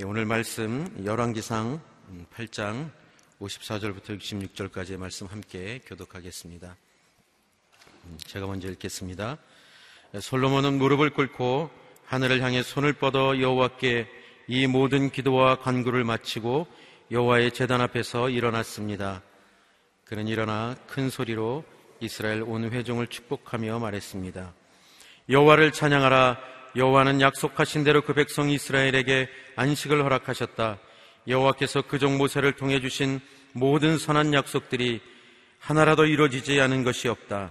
예, 오늘 말씀 열왕기상 8장 54절부터 66절까지의 말씀 함께 교독하겠습니다. 음, 제가 먼저 읽겠습니다. 예, 솔로몬은 무릎을 꿇고 하늘을 향해 손을 뻗어 여호와께 이 모든 기도와 간구를 마치고 여호와의 제단 앞에서 일어났습니다. 그는 일어나 큰 소리로 이스라엘 온 회중을 축복하며 말했습니다. 여호와를 찬양하라 여호와는 약속하신 대로 그 백성 이스라엘에게 안식을 허락하셨다. 여호와께서 그 종 모세를 통해 주신 모든 선한 약속들이 하나라도 이루어지지 않은 것이 없다.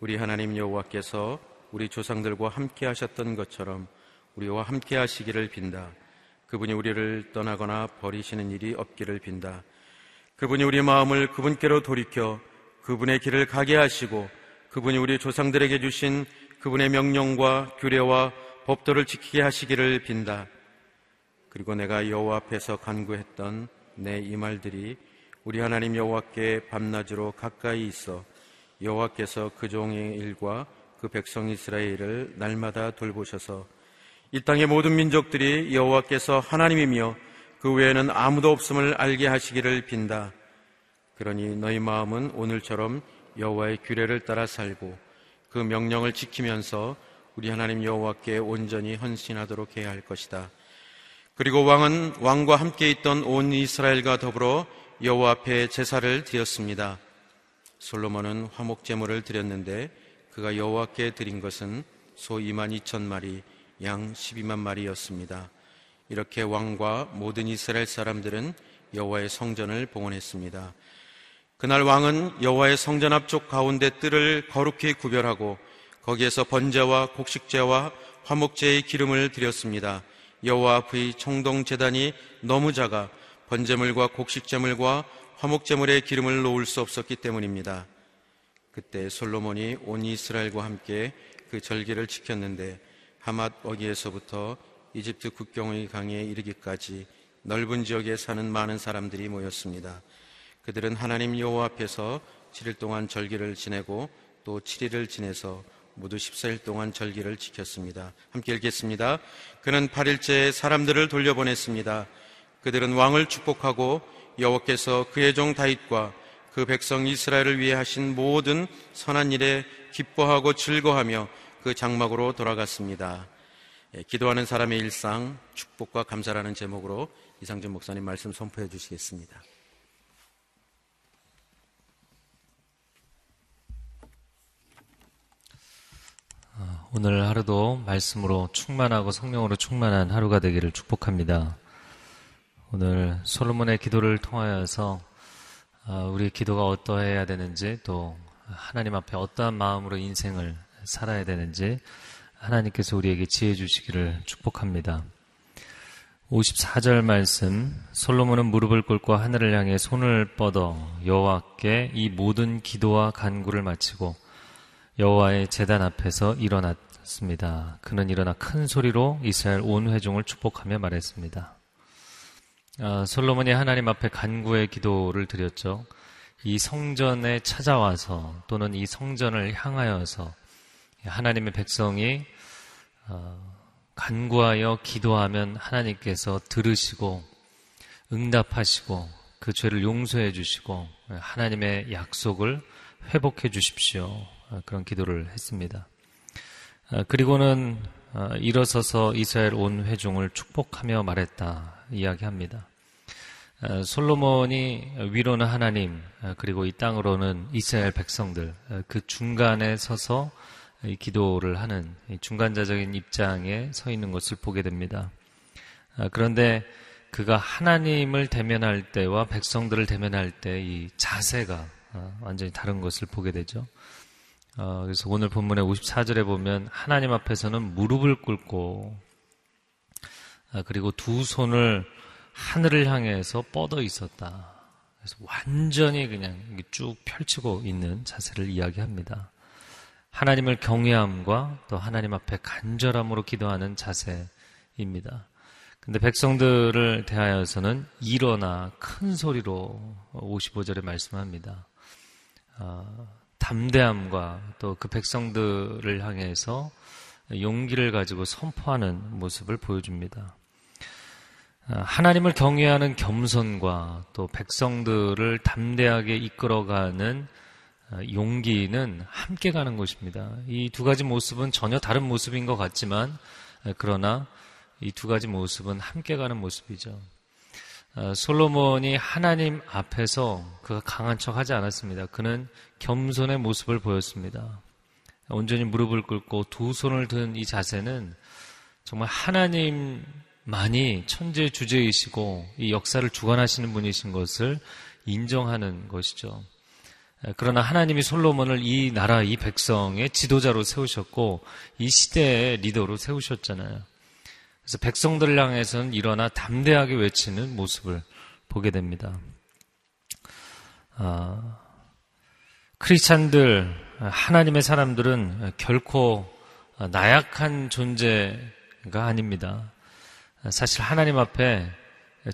우리 하나님 여호와께서 우리 조상들과 함께 하셨던 것처럼 우리와 함께 하시기를 빈다. 그분이 우리를 떠나거나 버리시는 일이 없기를 빈다. 그분이 우리 마음을 그분께로 돌이켜 그분의 길을 가게 하시고 그분이 우리 조상들에게 주신 그분의 명령과 규례와 법도를 지키게 하시기를 빈다. 그리고 내가 여호와 앞에서 간구했던 내 이 말들이 우리 하나님 여호와께 밤낮으로 가까이 있어 여호와께서 그 종의 일과 그 백성 이스라엘을 날마다 돌보셔서 이 땅의 모든 민족들이 여호와께서 하나님이며 그 외에는 아무도 없음을 알게 하시기를 빈다. 그러니 너희 마음은 오늘처럼 여호와의 규례를 따라 살고 그 명령을 지키면서 우리 하나님 여호와께 온전히 헌신하도록 해야 할 것이다. 그리고 왕은 왕과 함께 있던 온 이스라엘과 더불어 여호와 앞에 제사를 드렸습니다. 솔로몬은 화목 제물을 드렸는데 그가 여호와께 드린 것은 소 2만 2천 마리, 양 12만 마리였습니다. 이렇게 왕과 모든 이스라엘 사람들은 여호와의 성전을 봉헌했습니다. 그날 왕은 여호와의 성전 앞쪽 가운데 뜰을 거룩히 구별하고 거기에서 번제와 곡식제와 화목제의 기름을 드렸습니다. 여호와 앞의 청동 제단이 너무 작아 번제물과 곡식제물과 화목제물의 기름을 놓을 수 없었기 때문입니다. 그때 솔로몬이 온 이스라엘과 함께 그 절기를 지켰는데 하맛 어기에서부터 이집트 국경의 강에 이르기까지 넓은 지역에 사는 많은 사람들이 모였습니다. 그들은 하나님 여호와 앞에서 7일 동안 절기를 지내고 또 7일을 지내서 모두 14일 동안 절기를 지켰습니다. 함께 읽겠습니다. 그는 8일째 사람들을 돌려보냈습니다. 그들은 왕을 축복하고 여호와께서 그의 종 다윗과 그 백성 이스라엘을 위해 하신 모든 선한 일에 기뻐하고 즐거하며 그 장막으로 돌아갔습니다. 예, 기도하는 사람의 일상, 축복과 감사라는 제목으로 이상준 목사님 말씀 선포해 주시겠습니다. 오늘 하루도 말씀으로 충만하고 성령으로 충만한 하루가 되기를 축복합니다. 오늘 솔로몬의 기도를 통하여서 어, 우리의 기도가 어떠해야 되는지 또 하나님 앞에 어떠한 마음으로 인생을 살아야 되는지 하나님께서 우리에게 지혜 주시기를 축복합니다. 54절 말씀 솔로몬은 무릎을 꿇고 하늘을 향해 손을 뻗어 여호와께 이 모든 기도와 간구를 마치고 여호와의 제단 앞에서 일어났 습니다. 그는 일어나 큰 소리로 이스라엘 온 회중을 축복하며 말했습니다. 아, 솔로몬이 하나님 앞에 간구의 기도를 드렸죠. 이 성전에 찾아와서 또는 이 성전을 향하여서 하나님의 백성이 어, 간구하여 기도하면 하나님께서 들으시고 응답하시고 그 죄를 용서해 주시고 하나님의 약속을 회복해 주십시오. 어, 그런 기도를 했습니다. 어, 그리고는 어, 일어서서 이스라엘 온 회중을 축복하며 말했다 이야기합니다. 솔로몬이 위로는 하나님 그리고 이 땅으로는 이스라엘 백성들 그 중간에 서서 기도를 하는 중간자적인 입장에 서 있는 것을 보게 됩니다. 그런데 그가 하나님을 대면할 때와 백성들을 대면할 때 이 자세가 완전히 다른 것을 보게 되죠. 어, 그래서 오늘 본문의 54절에 보면 하나님 앞에서는 무릎을 꿇고 아, 그리고 두 손을 하늘을 향해서 뻗어 있었다. 그래서 완전히 그냥 쭉 펼치고 있는 자세를 이야기합니다. 하나님을 경외함과 또 하나님 앞에 간절함으로 기도하는 자세입니다. 근데 백성들을 대하여서는 일어나 큰 소리로 55절에 말씀합니다. 어, 담대함과 또 그 백성들을 향해서 용기를 가지고 선포하는 모습을 보여줍니다. 아, 하나님을 경외하는 겸손과 또 백성들을 담대하게 이끌어가는 아, 용기는 함께 가는 것입니다. 이 두 가지 모습은 전혀 다른 모습인 것 같지만 아, 그러나 이 두 가지 모습은 함께 가는 모습이죠. 솔로몬이 하나님 앞에서 그가 강한 척 하지 않았습니다. 그는 겸손의 모습을 보였습니다. 온전히 무릎을 꿇고 두 손을 든 이 자세는 정말 하나님 많이 천재 주제이시고 이 역사를 주관하시는 분이신 것을 인정하는 것이죠. 그러나 하나님이 솔로몬을 이 나라, 이 백성의 지도자로 세우셨고 이 시대의 리더로 세우셨잖아요. 그래서 백성들을 향해서는 일어나 담대하게 외치는 모습을 보게 됩니다. 아, 크리스찬들, 하나님의 사람들은 결코 나약한 존재가 아닙니다. 사실 하나님 앞에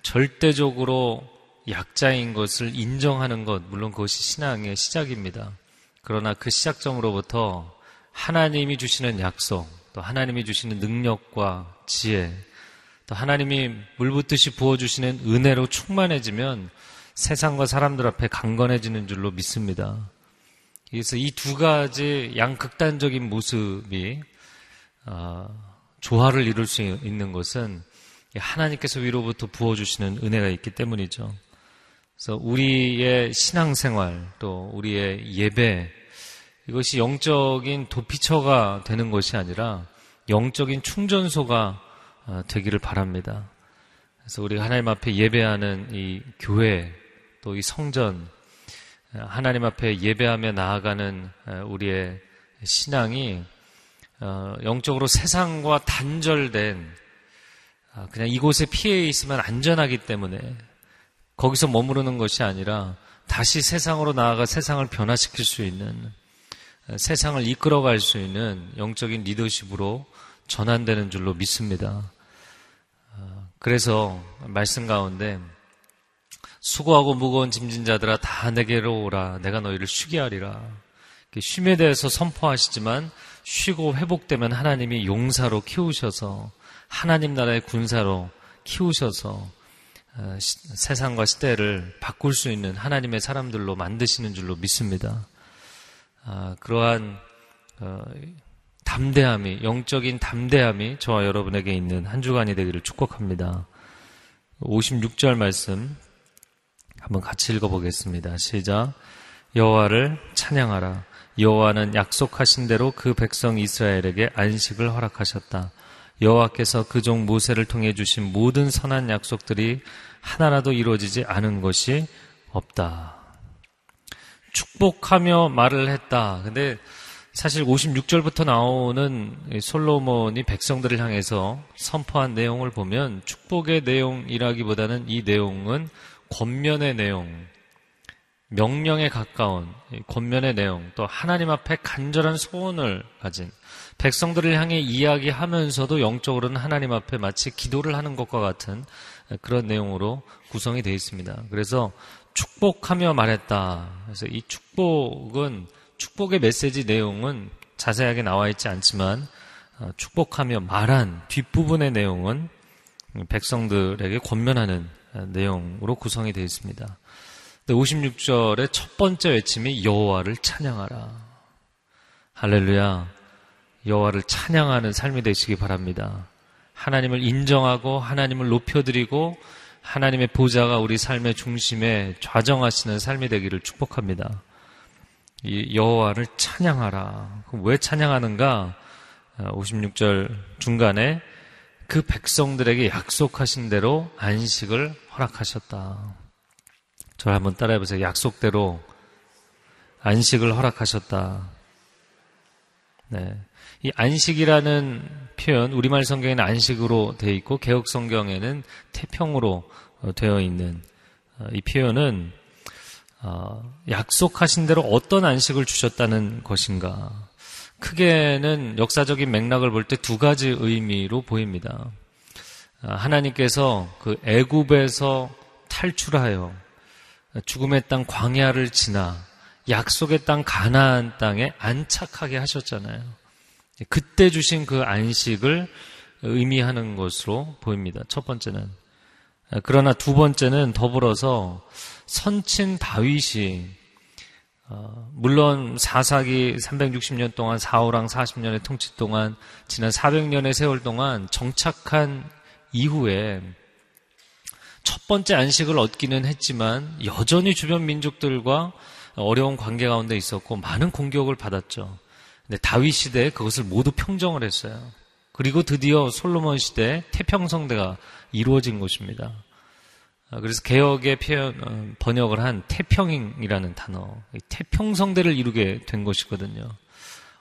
절대적으로 약자인 것을 인정하는 것, 물론 그것이 신앙의 시작입니다. 그러나 그 시작점으로부터 하나님이 주시는 약속, 또 하나님이 주시는 능력과 지혜, 또 하나님이 물붓듯이 부어주시는 은혜로 충만해지면 세상과 사람들 앞에 강건해지는 줄로 믿습니다. 그래서 이 두 가지 양극단적인 모습이 어, 조화를 이룰 수 있는 것은 하나님께서 위로부터 부어주시는 은혜가 있기 때문이죠. 그래서 우리의 신앙생활 또 우리의 예배 이것이 영적인 도피처가 되는 것이 아니라 영적인 충전소가 어, 되기를 바랍니다. 그래서 우리가 하나님 앞에 예배하는 이 교회 또 이 성전 하나님 앞에 예배하며 나아가는 어, 우리의 신앙이 어, 영적으로 세상과 단절된 아, 그냥 이곳에 피해 있으면 안전하기 때문에 거기서 머무르는 것이 아니라 다시 세상으로 나아가 세상을 변화시킬 수 있는 세상을 이끌어갈 수 있는 영적인 리더십으로 전환되는 줄로 믿습니다. 아, 그래서 말씀 가운데 수고하고 무거운 짐진 자들아 다 내게로 오라 내가 너희를 쉬게 하리라. 쉼에 대해서 선포하시지만 쉬고 회복되면 하나님이 용사로 키우셔서 하나님 나라의 군사로 키우셔서 어, 세상과 시대를 바꿀 수 있는 하나님의 사람들로 만드시는 줄로 믿습니다. 아, 그러한 어, 담대함이 영적인 담대함이 저와 여러분에게 있는 한 주간이 되기를 축복합니다. 56절 말씀 한번 같이 읽어보겠습니다. 시작. 여호와를 찬양하라. 여호와는 약속하신 대로 그 백성 이스라엘에게 안식을 허락하셨다. 여호와께서 그 종 모세를 통해 주신 모든 선한 약속들이 하나라도 이루어지지 않은 것이 없다. 축복하며 말을 했다. 근데 사실 56절부터 나오는 솔로몬이 백성들을 향해서 선포한 내용을 보면 축복의 내용이라기보다는 이 내용은 권면의 내용, 명령에 가까운 권면의 내용, 또 하나님 앞에 간절한 소원을 가진 백성들을 향해 이야기하면서도 영적으로는 하나님 앞에 마치 기도를 하는 것과 같은 그런 내용으로 구성이 되어 있습니다. 그래서 축복하며 말했다. 그래서 이 축복은 축복의 메시지 내용은 자세하게 나와 있지 않지만 어, 축복하며 말한 뒷부분의 내용은 백성들에게 권면하는 내용으로 구성이 되어 있습니다. 56절의 첫 번째 외침이 여호와를 찬양하라. 할렐루야. 여호와를 찬양하는 삶이 되시기 바랍니다. 하나님을 인정하고 하나님을 높여드리고 하나님의 보좌가 우리 삶의 중심에 좌정하시는 삶이 되기를 축복합니다. 이 여호와를 찬양하라. 왜 찬양하는가? 56절 중간에 그 백성들에게 약속하신 대로 안식을 허락하셨다. 저를 한번 따라해 보세요. 약속대로 안식을 허락하셨다. 네. 이 안식이라는 표현, 우리말 성경에는 안식으로 되어 있고, 개혁 성경에는 태평으로 어, 되어 있는 어, 이 표현은 어, 약속하신 대로 어떤 안식을 주셨다는 것인가. 크게는 역사적인 맥락을 볼 때 두 가지 의미로 보입니다. 하나님께서 그 애굽에서 탈출하여 죽음의 땅 광야를 지나 약속의 땅 가나안 땅에 안착하게 하셨잖아요. 그때 주신 그 안식을 의미하는 것으로 보입니다. 첫 번째는 그러나 두 번째는 더불어서 선친 다윗이 어, 물론 사사기 360년 동안 사우랑 40년의 통치 동안 지난 400년의 세월 동안 정착한 이후에 첫 번째 안식을 얻기는 했지만 여전히 주변 민족들과 어려운 관계 가운데 있었고 많은 공격을 받았죠. 근데 다윗 시대에 그것을 모두 평정을 했어요. 그리고 드디어 솔로몬 시대에 태평성대가 이루어진 것입니다. 아, 그래서 개혁의 표현, 어, 번역을 한 태평이라는 단어, 태평성대를 이루게 된 것이거든요.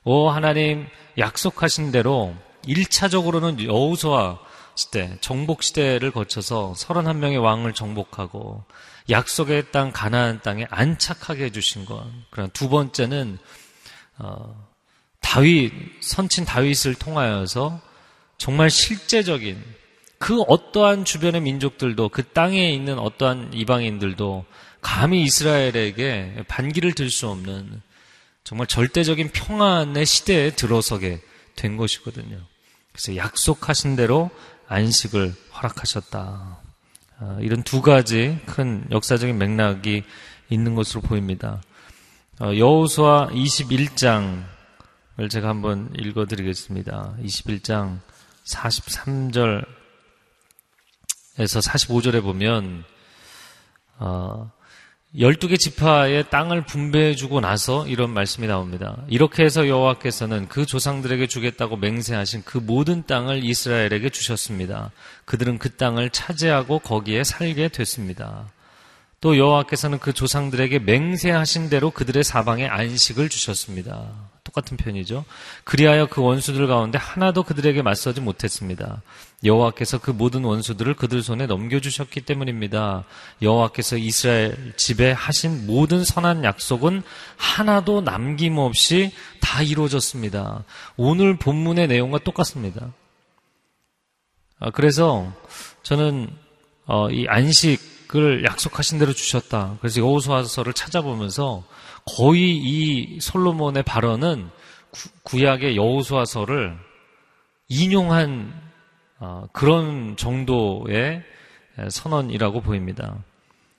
오 하나님 약속하신 대로 1차적으로는 여우수와 시대, 정복 시대를 거쳐서 31명의 왕을 정복하고 약속의 땅 가나안 땅에 안착하게 해주신 것. 그럼 두 번째는 어, 다윗 선친 다윗을 통하여서 정말 실제적인 그 어떠한 주변의 민족들도 그 땅에 있는 어떠한 이방인들도 감히 이스라엘에게 반기를 들 수 없는 정말 절대적인 평안의 시대에 들어서게 된 것이거든요. 그래서 약속하신 대로 안식을 허락하셨다. 아, 이런 두 가지 큰 역사적인 맥락이 있는 것으로 보입니다. 어, 여호수아 21장을 제가 한번 읽어드리겠습니다. 21장 43절 에서 45절에 보면 어, 12개 지파의 땅을 분배해 주고 나서 이런 말씀이 나옵니다. 이렇게 해서 여호와께서는 그 조상들에게 주겠다고 맹세하신 그 모든 땅을 이스라엘에게 주셨습니다. 그들은 그 땅을 차지하고 거기에 살게 됐습니다. 또 여호와께서는 그 조상들에게 맹세하신 대로 그들의 사방에 안식을 주셨습니다. 똑같은 편이죠. 그리하여 그 원수들 가운데 하나도 그들에게 맞서지 못했습니다. 여호와께서 그 모든 원수들을 그들 손에 넘겨주셨기 때문입니다. 여호와께서 이스라엘 집에 하신 모든 선한 약속은 하나도 남김없이 다 이루어졌습니다. 오늘 본문의 내용과 똑같습니다. 아, 그래서 저는 어, 이 안식 그걸 약속하신 대로 주셨다. 그래서 여호수아서를 찾아보면서 거의 이 솔로몬의 발언은 구, 약의 여호수아서를 인용한 어, 그런 정도의 선언이라고 보입니다.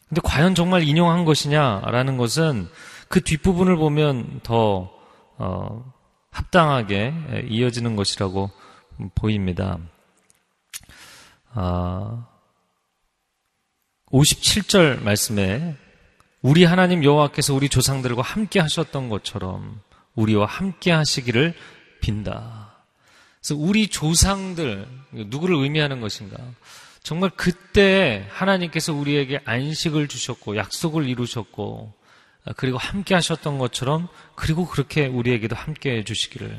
근데 과연 정말 인용한 것이냐라는 것은 그 뒷부분을 보면 더 어, 합당하게 이어지는 것이라고 보입니다. 아, 57절 말씀에 우리 하나님 여호와께서 우리 조상들과 함께 하셨던 것처럼 우리와 함께 하시기를 빈다. 그래서 우리 조상들 누구를 의미하는 것인가? 정말 그때 하나님께서 우리에게 안식을 주셨고 약속을 이루셨고 그리고 함께 하셨던 것처럼 그리고 그렇게 우리에게도 함께 해 주시기를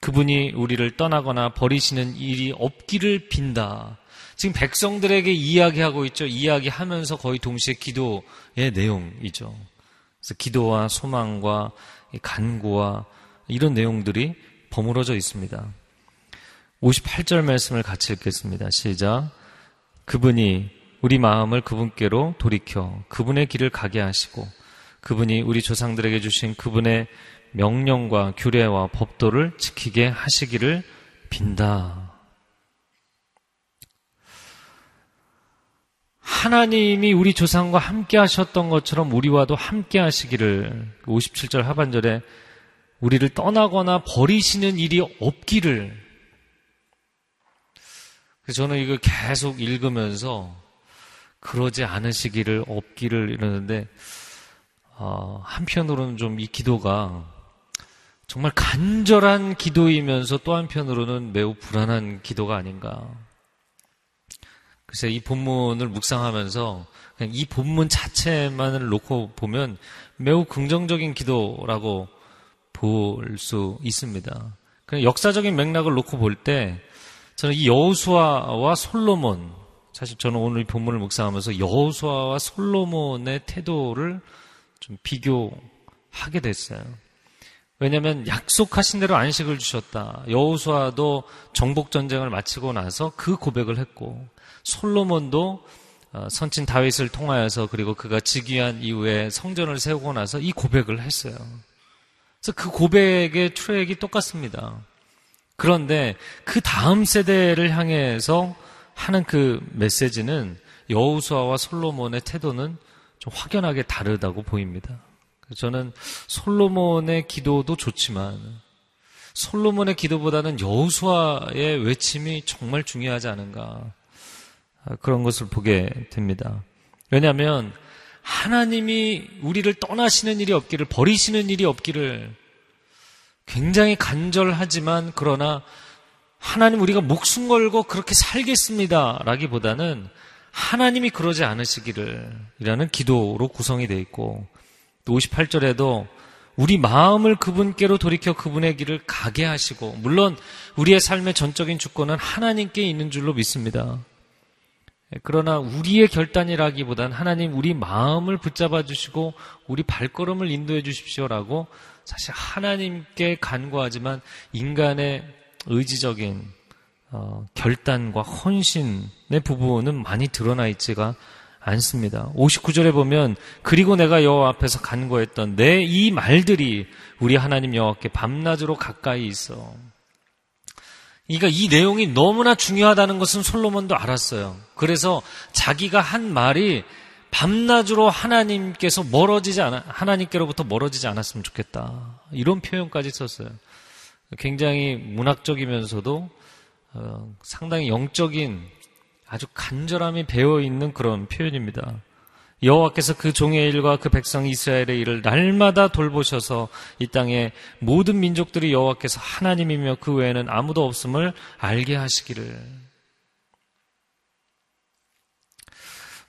그분이 우리를 떠나거나 버리시는 일이 없기를 빈다. 지금 백성들에게 이야기하고 있죠. 이야기하면서 거의 동시에 기도의 내용이죠. 그래서 기도와 소망과 간구와 이런 내용들이 버무러져 있습니다. 58절 말씀을 같이 읽겠습니다. 시작. 그분이 우리 마음을 그분께로 돌이켜 그분의 길을 가게 하시고 그분이 우리 조상들에게 주신 그분의 명령과 규례와 법도를 지키게 하시기를 빈다. 하나님이 우리 조상과 함께 하셨던 것처럼 우리와도 함께 하시기를 57절 하반절에 우리를 떠나거나 버리시는 일이 없기를 저는 이걸 계속 읽으면서 그러지 않으시기를 없기를 이러는데 어, 한편으로는 좀 이 기도가 정말 간절한 기도이면서 또 한편으로는 매우 불안한 기도가 아닌가. 그래서 이 본문을 묵상하면서 그냥 이 본문 자체만을 놓고 보면 매우 긍정적인 기도라고 볼 수 있습니다. 그냥 역사적인 맥락을 놓고 볼 때 저는 이 여호수아와 솔로몬 사실 저는 오늘 이 본문을 묵상하면서 여호수아와 솔로몬의 태도를 좀 비교하게 됐어요. 왜냐하면 약속하신 대로 안식을 주셨다. 여호수아도 정복 전쟁을 마치고 나서 그 고백을 했고 솔로몬도 어, 선친 다윗을 통하여서 그리고 그가 즉위한 이후에 성전을 세우고 나서 이 고백을 했어요. 그래서 그 고백의 트랙이 똑같습니다. 그런데 그 다음 세대를 향해서 하는 그 메시지는 여우수아와 솔로몬의 태도는 좀 확연하게 다르다고 보입니다. 저는 솔로몬의 기도도 좋지만 솔로몬의 기도보다는 여우수아의 외침이 정말 중요하지 않은가 그런 것을 보게 됩니다. 왜냐하면 하나님이 우리를 떠나시는 일이 없기를 버리시는 일이 없기를 굉장히 간절하지만 그러나 하나님 우리가 목숨 걸고 그렇게 살겠습니다. 라기보다는 하나님이 그러지 않으시기를 이라는 기도로 구성이 되어 있고 또 58절에도 우리 마음을 그분께로 돌이켜 그분의 길을 가게 하시고 물론 우리의 삶의 전적인 주권은 하나님께 있는 줄로 믿습니다. 그러나 우리의 결단이라기보단 하나님 우리 마음을 붙잡아 주시고 우리 발걸음을 인도해 주십시오라고 사실 하나님께 간구하지만 인간의 의지적인 어, 결단과 헌신의 부분은 많이 드러나 있지가 않습니다. 59절에 보면 그리고 내가 여호와 앞에서 간구했던 내 이 말들이 우리 하나님 여호와께 밤낮으로 가까이 있어. 그러니까 이 내용이 너무나 중요하다는 것은 솔로몬도 알았어요. 그래서 자기가 한 말이 밤낮으로 하나님께서 멀어지지 않아, 하나님께로부터 멀어지지 않았으면 좋겠다. 이런 표현까지 썼어요. 굉장히 문학적이면서도 어, 상당히 영적인 아주 간절함이 배어 있는 그런 표현입니다. 여호와께서 그 종의 일과 그 백성 이스라엘의 일을 날마다 돌보셔서 이 땅에 모든 민족들이 여호와께서 하나님이며 그 외에는 아무도 없음을 알게 하시기를.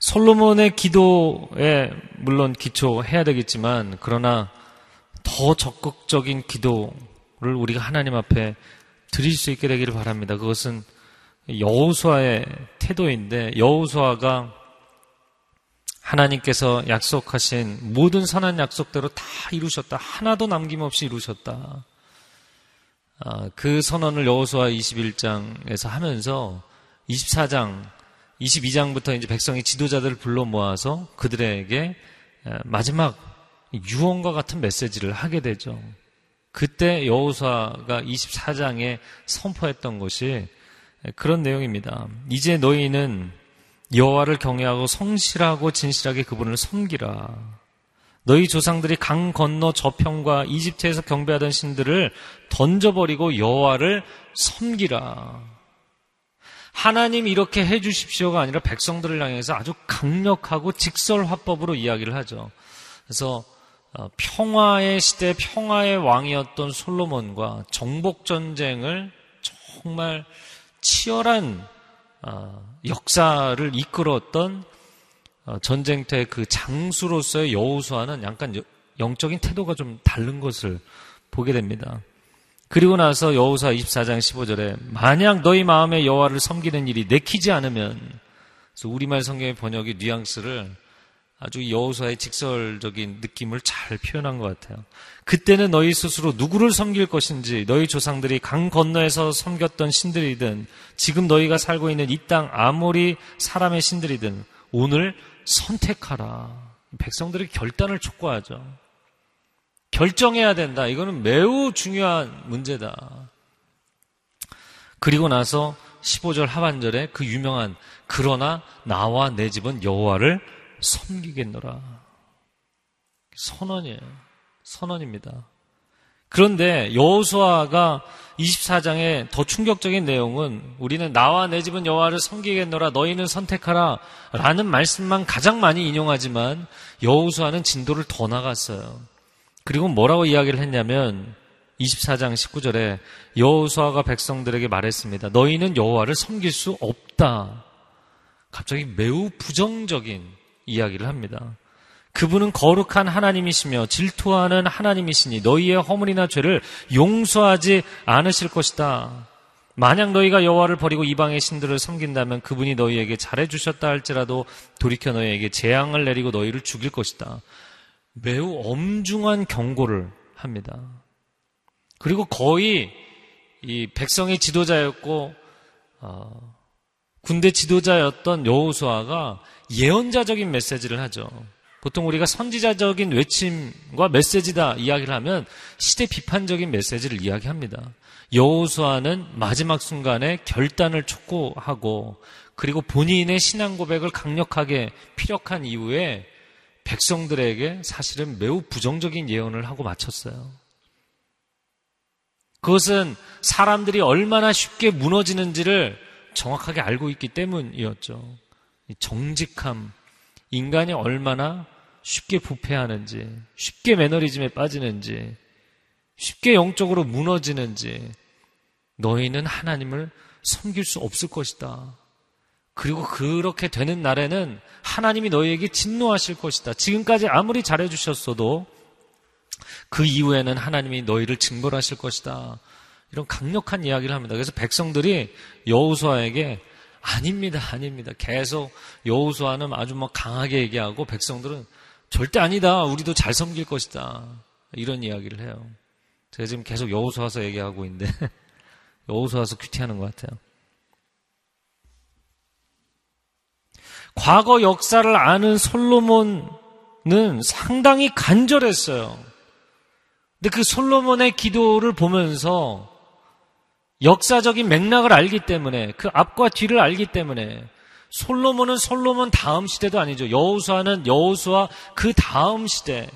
솔로몬의 기도에 물론 기초해야 되겠지만 그러나 더 적극적인 기도를 우리가 하나님 앞에 드릴 수 있게 되기를 바랍니다. 그것은 여호수아의 태도인데 여호수아가 하나님께서 약속하신 모든 선한 약속대로 다 이루셨다. 하나도 남김없이 이루셨다. 아, 그 선언을 여호수아 21장에서 하면서 24장, 22장부터 이제 백성의 지도자들을 불러 모아서 그들에게 마지막 유언과 같은 메시지를 하게 되죠. 그때 여호수아가 24장에 선포했던 것이 그런 내용입니다. 이제 너희는 여호와를 경외하고 성실하고 진실하게 그분을 섬기라. 너희 조상들이 강 건너 저평과 이집트에서 경배하던 신들을 던져버리고 여호와를 섬기라. 하나님 이렇게 해 주십시오가 아니라 백성들을 향해서 아주 강력하고 직설 화법으로 이야기를 하죠. 그래서 어, 평화의 시대 평화의 왕이었던 솔로몬과 정복 전쟁을 정말 치열한 어, 역사를 이끌었던 어, 전쟁터의 그 장수로서의 여우수와는 약간 영적인 태도가 좀 다른 것을 보게 됩니다. 그리고 나서 여우사 24장 15절에 만약 너희 마음에 여호와를 섬기는 일이 내키지 않으면 우리말 성경의 번역이 뉘앙스를 아주 여호수아의 직설적인 느낌을 잘 표현한 것 같아요. 그때는 너희 스스로 누구를 섬길 것인지 너희 조상들이 강 건너에서 섬겼던 신들이든 지금 너희가 살고 있는 이 땅 아무리 사람의 신들이든 오늘 선택하라. 백성들이 결단을 촉구하죠. 결정해야 된다. 이거는 매우 중요한 문제다. 그리고 나서 15절 하반절에 그 유명한 그러나 나와 내 집은 여호와를 섬기겠노라. 선언이에요. 선언입니다. 그런데 여호수아가 24장의 더 충격적인 내용은 우리는 나와 내 집은 여호와를 섬기겠노라 너희는 선택하라 라는 말씀만 가장 많이 인용하지만 여호수아는 진도를 더 나갔어요. 그리고 뭐라고 이야기를 했냐면 24장 19절에 여호수아가 백성들에게 말했습니다. 너희는 여호와를 섬길 수 없다. 갑자기 매우 부정적인 이야기를 합니다. 그분은 거룩한 하나님이시며 질투하는 하나님이시니 너희의 허물이나 죄를 용서하지 않으실 것이다. 만약 너희가 여호와를 버리고 이방의 신들을 섬긴다면 그분이 너희에게 잘해 주셨다 할지라도 돌이켜 너희에게 재앙을 내리고 너희를 죽일 것이다. 매우 엄중한 경고를 합니다. 그리고 거의 이 백성의 지도자였고 어, 군대 지도자였던 여호수아가 예언자적인 메시지를 하죠. 보통 우리가 선지자적인 외침과 메시지다 이야기를 하면 시대 비판적인 메시지를 이야기합니다. 여호수아는 마지막 순간에 결단을 촉구하고 그리고 본인의 신앙 고백을 강력하게 피력한 이후에 백성들에게 사실은 매우 부정적인 예언을 하고 마쳤어요. 그것은 사람들이 얼마나 쉽게 무너지는지를 정확하게 알고 있기 때문이었죠. 정직함, 인간이 얼마나 쉽게 부패하는지, 쉽게 매너리즘에 빠지는지, 쉽게 영적으로 무너지는지, 너희는 하나님을 섬길 수 없을 것이다. 그리고 그렇게 되는 날에는 하나님이 너희에게 진노하실 것이다. 지금까지 아무리 잘해주셨어도 그 이후에는 하나님이 너희를 징벌하실 것이다. 이런 강력한 이야기를 합니다. 그래서 백성들이 여우수아에게 아닙니다, 아닙니다. 계속 여우수아는 아주 막 강하게 얘기하고 백성들은 절대 아니다. 우리도 잘 섬길 것이다. 이런 이야기를 해요. 제가 지금 계속 여우수아서 얘기하고 있는데 여우수아서 큐티하는 것 같아요. 과거 역사를 아는 솔로몬은 상당히 간절했어요. 근데 그 솔로몬의 기도를 보면서 역사적인 맥락을 알기 때문에 그 앞과 뒤를 알기 때문에 솔로몬은 솔로몬 다음 시대도 아니죠. 여호수아는 여호수아 그 다음 시대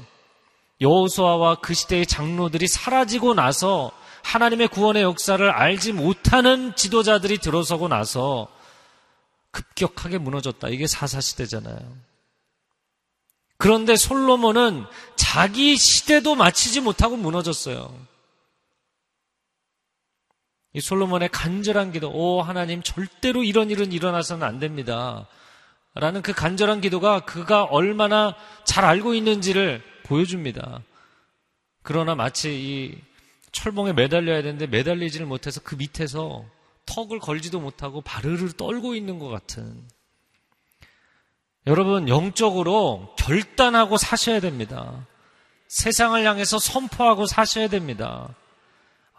여호수아와 그 시대의 장로들이 사라지고 나서 하나님의 구원의 역사를 알지 못하는 지도자들이 들어서고 나서 급격하게 무너졌다. 이게 사사 시대잖아요. 그런데 솔로몬은 자기 시대도 마치지 못하고 무너졌어요. 이 솔로몬의 간절한 기도, 오, 하나님, 절대로 이런 일은 일어나서는 안 됩니다. 라는 그 간절한 기도가 그가 얼마나 잘 알고 있는지를 보여줍니다. 그러나 마치 이 철봉에 매달려야 되는데 매달리지를 못해서 그 밑에서 턱을 걸지도 못하고 바르르 떨고 있는 것 같은. 여러분, 영적으로 결단하고 사셔야 됩니다. 세상을 향해서 선포하고 사셔야 됩니다.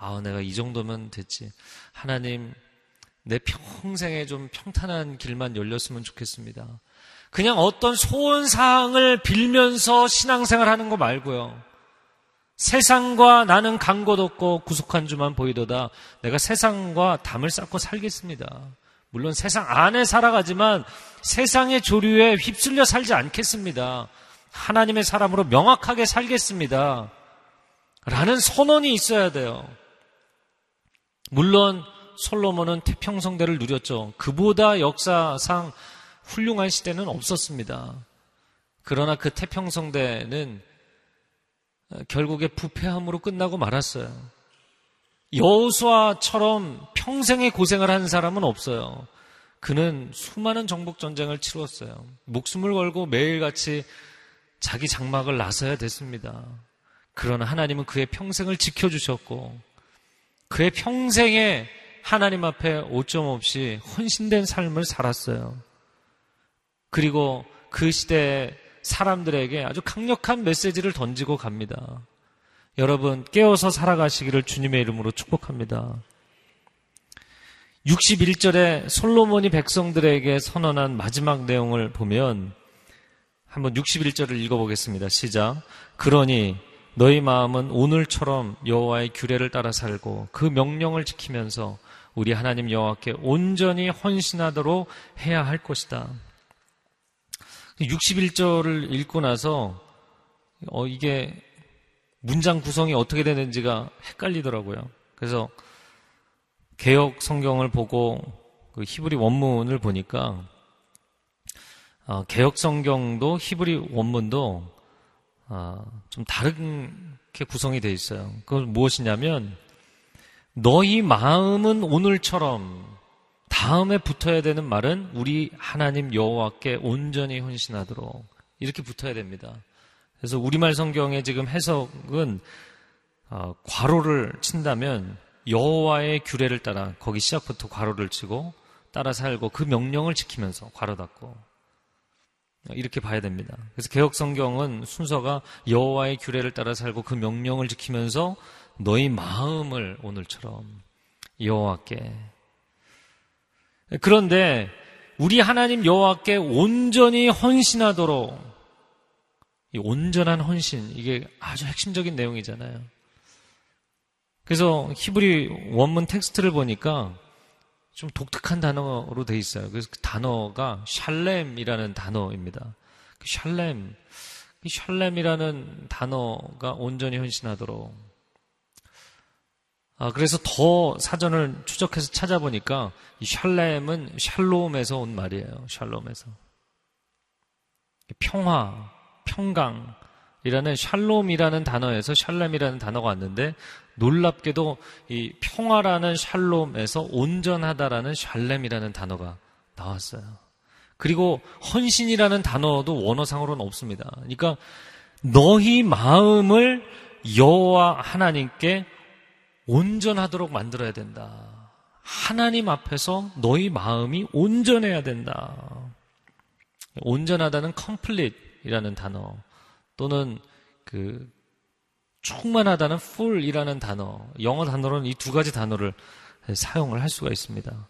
아, 내가 이 정도면 됐지. 하나님, 내 평생에 좀 평탄한 길만 열렸으면 좋겠습니다. 그냥 어떤 소원 사항을 빌면서 신앙생활 하는 거 말고요. 세상과 나는 간 곳 없고 구속한 주만 보이도다. 내가 세상과 담을 쌓고 살겠습니다. 물론 세상 안에 살아가지만 세상의 조류에 휩쓸려 살지 않겠습니다. 하나님의 사람으로 명확하게 살겠습니다. 라는 선언이 있어야 돼요. 물론 솔로몬은 태평성대를 누렸죠. 그보다 역사상 훌륭한 시대는 없었습니다. 그러나 그 태평성대는 결국에 부패함으로 끝나고 말았어요. 여호수아처럼 평생의 고생을 한 사람은 없어요. 그는 수많은 정복 전쟁을 치렀어요. 목숨을 걸고 매일같이 자기 장막을 나서야 됐습니다. 그러나 하나님은 그의 평생을 지켜주셨고 그의 평생에 하나님 앞에 오점 없이 헌신된 삶을 살았어요. 그리고 그 시대에 사람들에게 아주 강력한 메시지를 던지고 갑니다. 여러분, 깨어서 살아가시기를 주님의 이름으로 축복합니다. 61절에 솔로몬이 백성들에게 선언한 마지막 내용을 보면 한번 61절을 읽어보겠습니다. 시작. 그러니 너희 마음은 오늘처럼 여호와의 규례를 따라 살고 그 명령을 지키면서 우리 하나님 여호와께 온전히 헌신하도록 해야 할 것이다. 61절을 읽고 나서 어 이게 문장 구성이 어떻게 되는지가 헷갈리더라고요. 그래서 개혁 성경을 보고 그 히브리 원문을 보니까 어, 개혁 성경도 히브리 원문도 어, 좀 다르게 구성이 되어 있어요. 그건 무엇이냐면 너희 마음은 오늘처럼 다음에 붙어야 되는 말은 우리 하나님 여호와께 온전히 헌신하도록 이렇게 붙어야 됩니다. 그래서 우리말 성경의 지금 해석은 어, 괄호를 친다면 여호와의 규례를 따라 거기 시작부터 괄호를 치고 따라 살고 그 명령을 지키면서 괄호 닫고 이렇게 봐야 됩니다. 그래서 개혁 성경은 순서가 여호와의 규례를 따라 살고 그 명령을 지키면서 너희 마음을 오늘처럼 여호와께 그런데 우리 하나님 여호와께 온전히 헌신하도록 이 온전한 헌신, 이게 아주 핵심적인 내용이잖아요. 그래서 히브리 원문 텍스트를 보니까 좀 독특한 단어로 돼 있어요. 그래서 그 단어가 샬렘이라는 단어입니다. 그 샬렘, 이 샬렘이라는 단어가 온전히 헌신하도록. 아, 그래서 더 사전을 추적해서 찾아보니까 이 샬렘은 샬롬에서 온 말이에요. 샬롬에서. 평화, 평강이라는 샬롬이라는 단어에서 샬렘이라는 단어가 왔는데 놀랍게도 이 평화라는 샬롬에서 온전하다라는 샬렘이라는 단어가 나왔어요. 그리고 헌신이라는 단어도 원어상으로는 없습니다. 그러니까 너희 마음을 여호와 하나님께 온전하도록 만들어야 된다. 하나님 앞에서 너희 마음이 온전해야 된다. 온전하다는 complete이라는 단어 또는 그 충만하다는 full이라는 단어, 영어 단어로는 이 두 가지 단어를 사용을 할 수가 있습니다.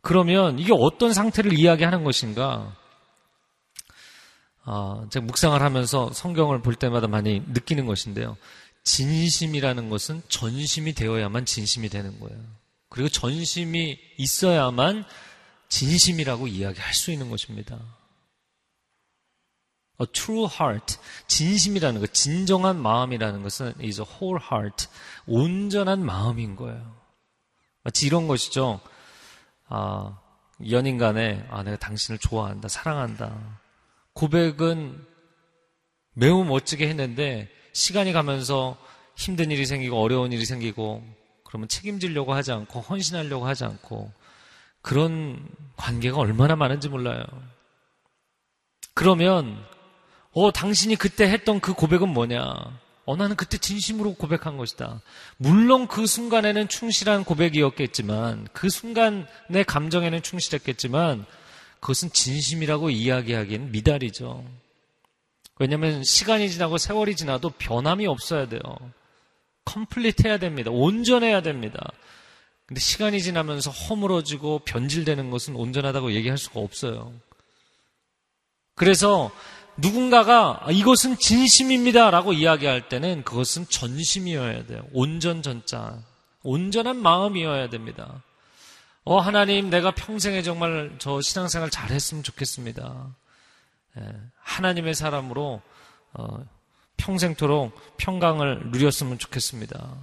그러면 이게 어떤 상태를 이야기하는 것인가? 아, 제가 묵상을 하면서 성경을 볼 때마다 많이 느끼는 것인데요. 진심이라는 것은 전심이 되어야만 진심이 되는 거예요. 그리고 전심이 있어야만 진심이라고 이야기할 수 있는 것입니다. A true heart, 진심이라는 것, 진정한 마음이라는 것은 is a whole heart, 온전한 마음인 거예요. 마치 이런 것이죠. 아, 연인 간에, 아, 내가 당신을 좋아한다, 사랑한다. 고백은 매우 멋지게 했는데, 시간이 가면서 힘든 일이 생기고, 어려운 일이 생기고, 그러면 책임지려고 하지 않고, 헌신하려고 하지 않고, 그런 관계가 얼마나 많은지 몰라요. 그러면 어, 당신이 그때 했던 그 고백은 뭐냐? 어, 나는 그때 진심으로 고백한 것이다. 물론 그 순간에는 충실한 고백이었겠지만, 그 순간의 감정에는 충실했겠지만, 그것은 진심이라고 이야기하기엔 미달이죠. 왜냐하면 시간이 지나고 세월이 지나도 변함이 없어야 돼요. complete 해야 됩니다. 온전해야 됩니다. 근데 시간이 지나면서 허물어지고 변질되는 것은 온전하다고 얘기할 수가 없어요. 그래서 누군가가 이것은 진심입니다 라고 이야기할 때는 그것은 전심이어야 돼요. 온전 전자. 온전한 마음이어야 됩니다. 어, 하나님, 내가 평생에 정말 저 신앙생활 잘 했으면 좋겠습니다. 예, 하나님의 사람으로, 어, 평생토록 평강을 누렸으면 좋겠습니다.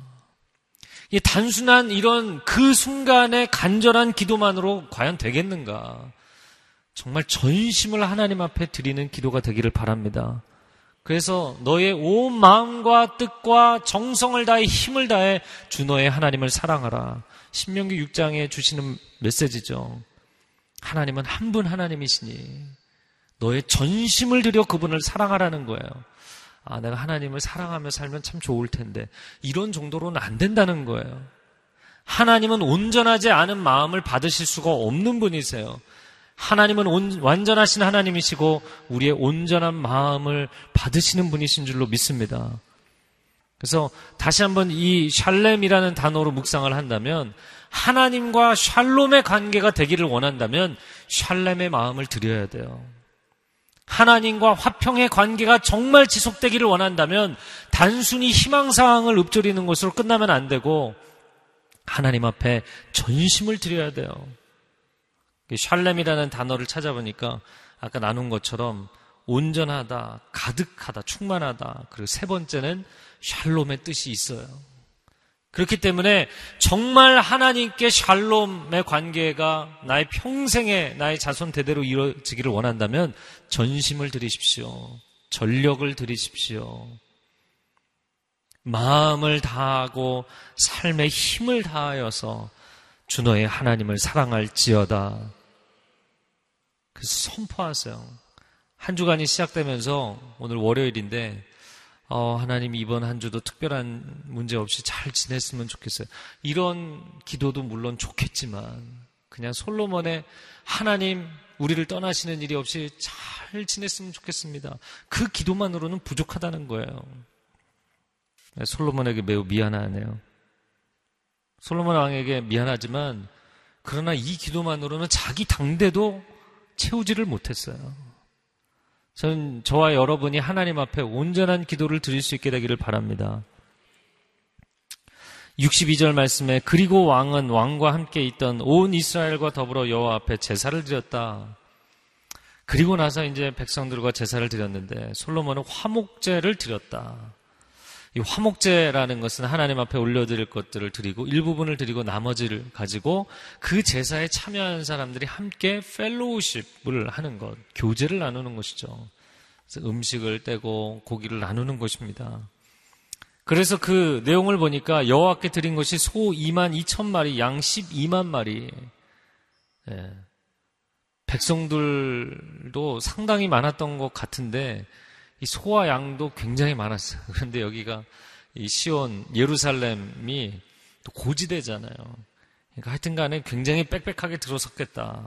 이 단순한 이런 그 순간의 간절한 기도만으로 과연 되겠는가? 정말 전심을 하나님 앞에 드리는 기도가 되기를 바랍니다. 그래서 너의 온 마음과 뜻과 정성을 다해 힘을 다해 주 너의 하나님을 사랑하라. 신명기 6장에 주시는 메시지죠. 하나님은 한 분 하나님이시니 너의 전심을 들여 그분을 사랑하라는 거예요. 아, 내가 하나님을 사랑하며 살면 참 좋을 텐데 이런 정도로는 안 된다는 거예요. 하나님은 온전하지 않은 마음을 받으실 수가 없는 분이세요. 하나님은 온, 완전하신 하나님이시고 우리의 온전한 마음을 받으시는 분이신 줄로 믿습니다. 그래서 다시 한번 이 샬렘이라는 단어로 묵상을 한다면 하나님과 샬롬의 관계가 되기를 원한다면 샬렘의 마음을 드려야 돼요. 하나님과 화평의 관계가 정말 지속되기를 원한다면 단순히 희망사항을 읊조리는 것으로 끝나면 안 되고 하나님 앞에 전심을 드려야 돼요. 샬렘이라는 단어를 찾아보니까 아까 나눈 것처럼 온전하다, 가득하다, 충만하다. 그리고 세 번째는 샬롬의 뜻이 있어요. 그렇기 때문에 정말 하나님께 샬롬의 관계가 나의 평생에 나의 자손 대대로 이루어지기를 원한다면 전심을 드리십시오. 전력을 드리십시오. 마음을 다하고 삶의 힘을 다하여서 주 너의 하나님을 사랑할지어다. 그래서 선포하세요. 한 주간이 시작되면서 오늘 월요일인데 어, 하나님 이번 한 주도 특별한 문제 없이 잘 지냈으면 좋겠어요. 이런 기도도 물론 좋겠지만 그냥 솔로몬의 하나님 우리를 떠나시는 일이 없이 잘 지냈으면 좋겠습니다. 그 기도만으로는 부족하다는 거예요. 네, 솔로몬에게 매우 미안하네요. 솔로몬 왕에게 미안하지만 그러나 이 기도만으로는 자기 당대도 채우지를 못했어요. 저는 저와 여러분이 하나님 앞에 온전한 기도를 드릴 수 있게 되기를 바랍니다. 62절 말씀에 그리고 왕은 왕과 함께 있던 온 이스라엘과 더불어 여호와 앞에 제사를 드렸다. 그리고 나서 이제 백성들과 제사를 드렸는데 솔로몬은 화목제를 드렸다. 이 화목제라는 것은 하나님 앞에 올려드릴 것들을 드리고 일부분을 드리고 나머지를 가지고 그 제사에 참여한 사람들이 함께 펠로우십을 하는 것, 교제를 나누는 것이죠. 음식을 떼고 고기를 나누는 것입니다. 그래서 그 내용을 보니까 여호와께 드린 것이 소 2만 2천 마리, 양 12만 마리. 예. 백성들도 상당히 많았던 것 같은데 이 소와 양도 굉장히 많았어요. 그런데 여기가 이 시온 예루살렘이 또 고지대잖아요. 그러니까 하여튼 간에 굉장히 빽빽하게 들어섰겠다.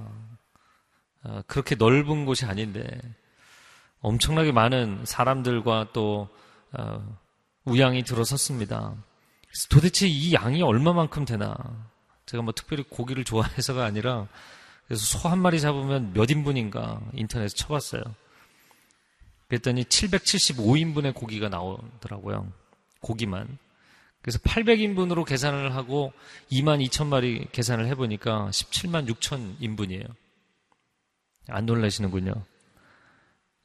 아, 그렇게 넓은 곳이 아닌데 엄청나게 많은 사람들과 또 어, 우양이 들어섰습니다. 그래서 도대체 이 양이 얼마만큼 되나? 제가 뭐 특별히 고기를 좋아해서가 아니라 그래서 소 한 마리 잡으면 몇 인분인가 인터넷에 쳐봤어요. 그랬더니 775인분의 고기가 나오더라고요. 고기만. 그래서 800인분으로 계산을 하고 2만 2천 마리 계산을 해보니까 17만 6천 인분이에요. 안 놀라시는군요.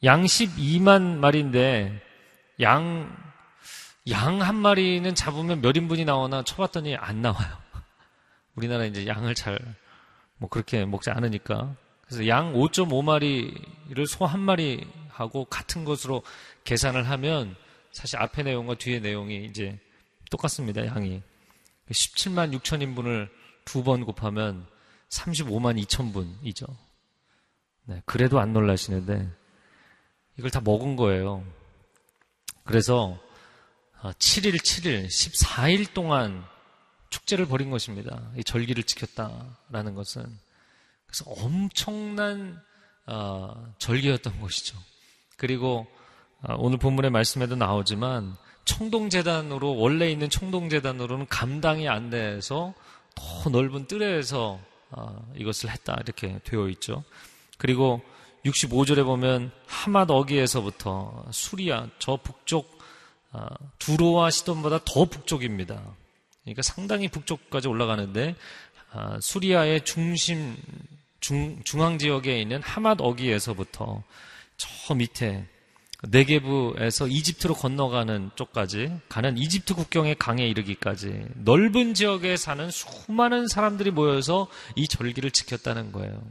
양 12만 마리인데 양, 양 한 마리는 잡으면 몇 인분이 나오나 쳐봤더니 안 나와요. 우리나라 이제 양을 잘, 뭐 그렇게 먹지 않으니까. 그래서 양 5.5마리를 소 한 마리 하고 같은 것으로 계산을 하면 사실 앞의 내용과 뒤의 내용이 이제 똑같습니다. 양이 17만 6천 인분을 두 번 곱하면 35만 2천 분이죠. 네, 그래도 안 놀라시는데 이걸 다 먹은 거예요. 그래서 7일, 7일, 14일 동안 축제를 벌인 것입니다. 이 절기를 지켰다라는 것은 그래서 엄청난 어, 절기였던 것이죠. 그리고 아, 오늘 본문의 말씀에도 나오지만 청동재단으로 원래 있는 청동재단으로는 감당이 안 돼서 더 넓은 뜰에서 아, 이것을 했다 이렇게 되어 있죠. 그리고 65절에 보면 하맛 어기에서부터 수리아 저 북쪽 아, 두로와 시돈보다 더 북쪽입니다. 그러니까 상당히 북쪽까지 올라가는데 수리아의 중심 중, 중앙 지역에 있는 하맛 어기에서부터 저 밑에 네게부에서 이집트로 건너가는 쪽까지 가는 이집트 국경의 강에 이르기까지 넓은 지역에 사는 수많은 사람들이 모여서 이 절기를 지켰다는 거예요.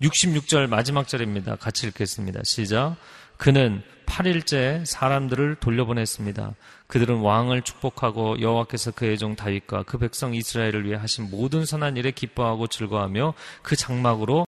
66절 마지막 절입니다. 같이 읽겠습니다. 시작. 그는 8일째 사람들을 돌려보냈습니다. 그들은 왕을 축복하고 여호와께서 그의 종 다윗과 그 백성 이스라엘을 위해 하신 모든 선한 일에 기뻐하고 즐거워하며 그 장막으로